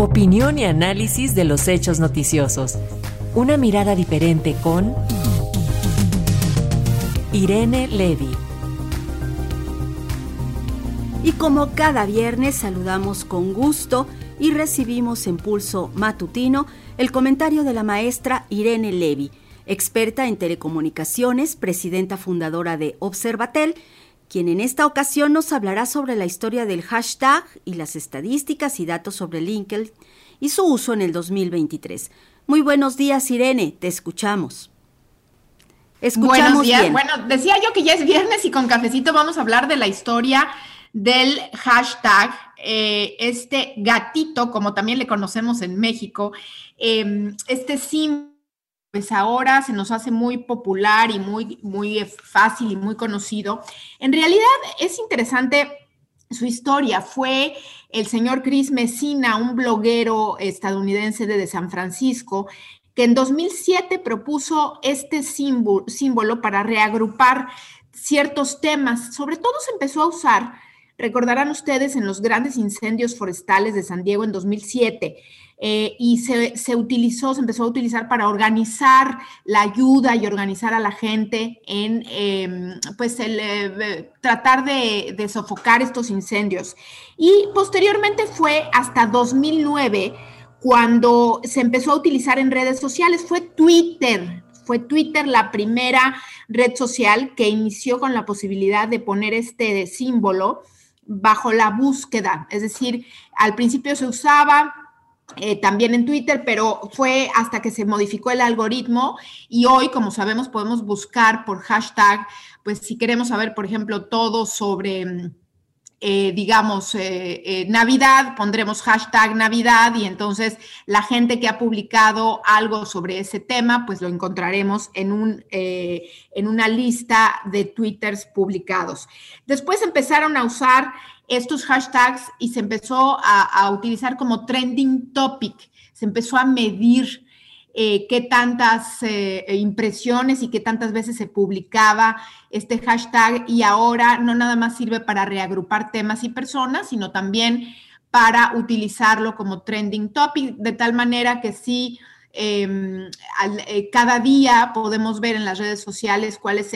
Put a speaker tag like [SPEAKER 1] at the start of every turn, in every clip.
[SPEAKER 1] Opinión y análisis de los hechos noticiosos. Una mirada diferente con Irene Levy.
[SPEAKER 2] Y como cada viernes saludamos con gusto y recibimos en pulso matutino el comentario de la maestra Irene Levy, experta en telecomunicaciones, presidenta fundadora de Observatel quien en esta ocasión nos hablará sobre la historia del hashtag y las estadísticas y datos sobre LinkedIn y su uso en el 2023. Muy buenos días, Irene, te escuchamos.
[SPEAKER 3] Escuchamos buenos días. Bueno, decía yo que ya es viernes y con cafecito vamos a hablar de la historia del hashtag, eh, este gatito, como también le conocemos en México, eh, este símbolo pues ahora se nos hace muy popular y muy, muy fácil y muy conocido. En realidad es interesante su historia. Fue el señor Chris Messina, un bloguero estadounidense de San Francisco, que en 2007 propuso este símbolo, símbolo para reagrupar ciertos temas. Sobre todo se empezó a usar, recordarán ustedes, en los grandes incendios forestales de San Diego en 2007 eh, y se, utilizó, se empezó a utilizar para organizar la ayuda y organizar a la gente en, em, pues, eh, tratar de, de sofocar estos incendios. Y posteriormente fue hasta 2009 cuando se empezó a utilizar en redes sociales, fue Twitter, fue Twitter la primera red social que inició con la posibilidad de poner este símbolo bajo la búsqueda. Es decir, al principio se usaba eh, también en Twitter, pero fue hasta que se modificó el algoritmo y hoy, como sabemos, podemos buscar por hashtag, pues si queremos saber, por ejemplo, todo sobre, mm, eh, digamos, eh, Navidad, pondremos hashtag Navidad y entonces la gente que ha publicado algo sobre ese tema, pues lo encontraremos en, un, en una lista de twitters publicados. Después empezaron a usar estos hashtags y se empezó a, utilizar como trending topic, se empezó a medir eh, qué tantas eh, impresiones y qué tantas veces se publicaba este hashtag. Y ahora no nada más sirve para reagrupar temas y personas, sino también para utilizarlo como trending topic, de tal manera que sí, em, eh, cada día podemos ver en las redes sociales cuál es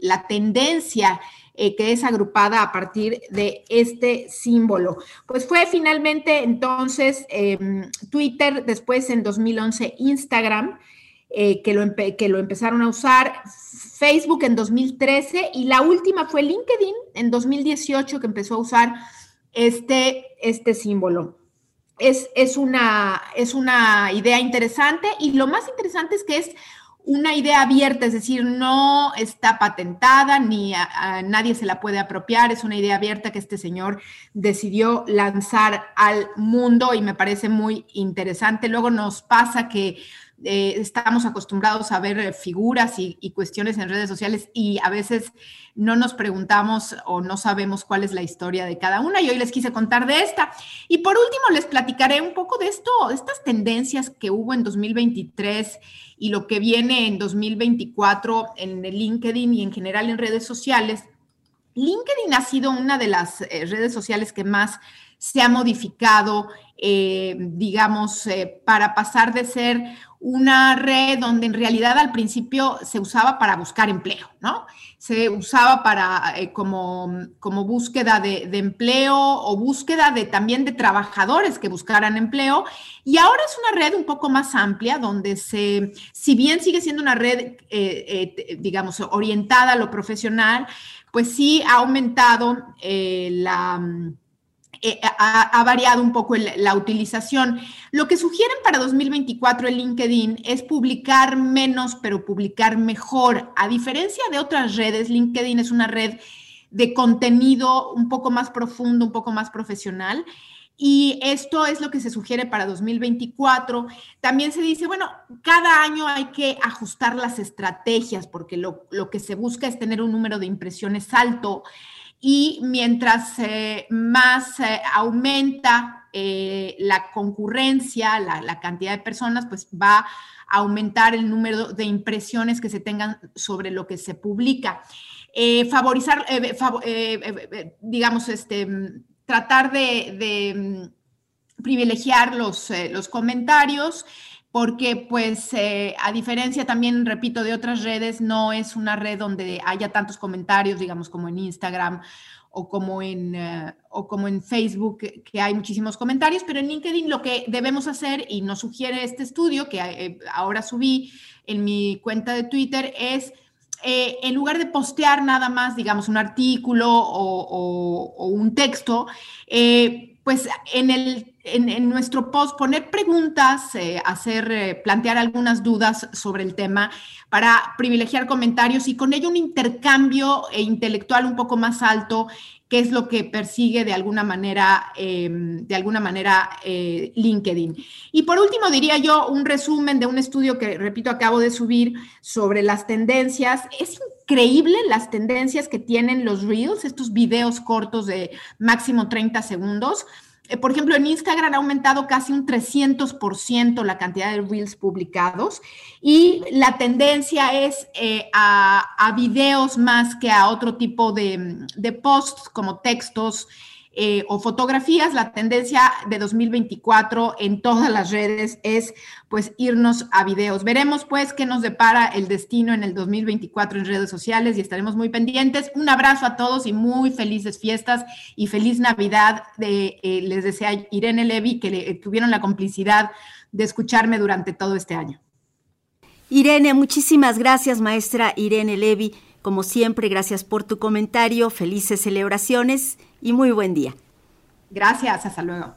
[SPEAKER 3] la tendencia eh, que es agrupada a partir de este símbolo. Pues fue finalmente entonces em, Twitter, después en 2011 Instagram, eh, que, lo que lo empezaron a usar, Facebook en 2013 y la última fue LinkedIn en 2018 que empezó a usar este, este símbolo. Es, es, una, es una idea interesante y lo más interesante es que es una idea abierta, es decir, no está patentada ni nadie se la puede apropiar, es una idea abierta que este señor decidió lanzar al mundo y me parece muy interesante. Luego nos pasa que eh, estamos acostumbrados a ver eh, figuras y, cuestiones en redes sociales y a veces no nos preguntamos o no sabemos cuál es la historia de cada una. Y hoy les quise contar de esta. Y por último, les platicaré un poco de esto, estas tendencias que hubo en 2023 y lo que viene en 2024 en LinkedIn y en general en redes sociales. LinkedIn ha sido una de las eh, redes sociales que más se ha modificado, digamos, para pasar de ser una red donde en realidad al principio se usaba para buscar empleo, ¿no? Se usaba para eh, como, como, búsqueda de, empleo o búsqueda de también de trabajadores que buscaran empleo. Y ahora es una red un poco más amplia donde se, si bien sigue siendo una red, eh, eh, digamos, orientada a lo profesional, pues sí ha aumentado la eh, ha, variado un poco la utilización. Lo que sugieren para 2024 el LinkedIn es publicar menos, pero publicar mejor. A diferencia de otras redes, LinkedIn es una red de contenido un poco más profundo, un poco más profesional. Y esto es lo que se sugiere para 2024. También se dice, bueno, cada año hay que ajustar las estrategias porque lo que se busca es tener un número de impresiones alto y mientras eh, más eh, aumenta eh, la concurrencia, la, cantidad de personas, pues va a aumentar el número de impresiones que se tengan sobre lo que se publica. favorizar, digamos, este, tratar de, privilegiar los, los comentarios porque pues eh, a diferencia también, repito, de otras redes, no es una red donde haya tantos comentarios, digamos, como en Instagram o como en, eh, o como en Facebook, que hay muchísimos comentarios, pero en LinkedIn lo que debemos hacer, y nos sugiere este estudio que eh, ahora subí en mi cuenta de Twitter, es en lugar de postear nada más, digamos, un artículo o, o un texto, pues en, el, en, nuestro post poner preguntas, eh, hacer, eh, plantear algunas dudas sobre el tema para privilegiar comentarios y con ello un intercambio eh, intelectual un poco más alto, que es lo que persigue de alguna manera, em, de alguna manera LinkedIn. Y por último diría yo un resumen de un estudio que, repito, acabo de subir sobre las tendencias. Es increíble las tendencias que tienen los reels, estos videos cortos de máximo 30 segundos. Eh, por ejemplo, en Instagram ha aumentado casi un 300% la cantidad de reels publicados y la tendencia es eh, a, videos más que a otro tipo de posts como textos eh, o fotografías, la tendencia de 2024 en todas las redes es pues irnos a videos. Veremos pues qué nos depara el destino en el 2024 en redes sociales y estaremos muy pendientes. Un abrazo a todos y muy felices fiestas y feliz Navidad. De, eh, les desea Irene Levy que le, tuvieron la complicidad de escucharme durante todo este año.
[SPEAKER 2] Irene, muchísimas gracias, maestra Irene Levy. Como siempre, gracias por tu comentario, felices celebraciones y muy buen día.
[SPEAKER 3] Gracias, hasta luego.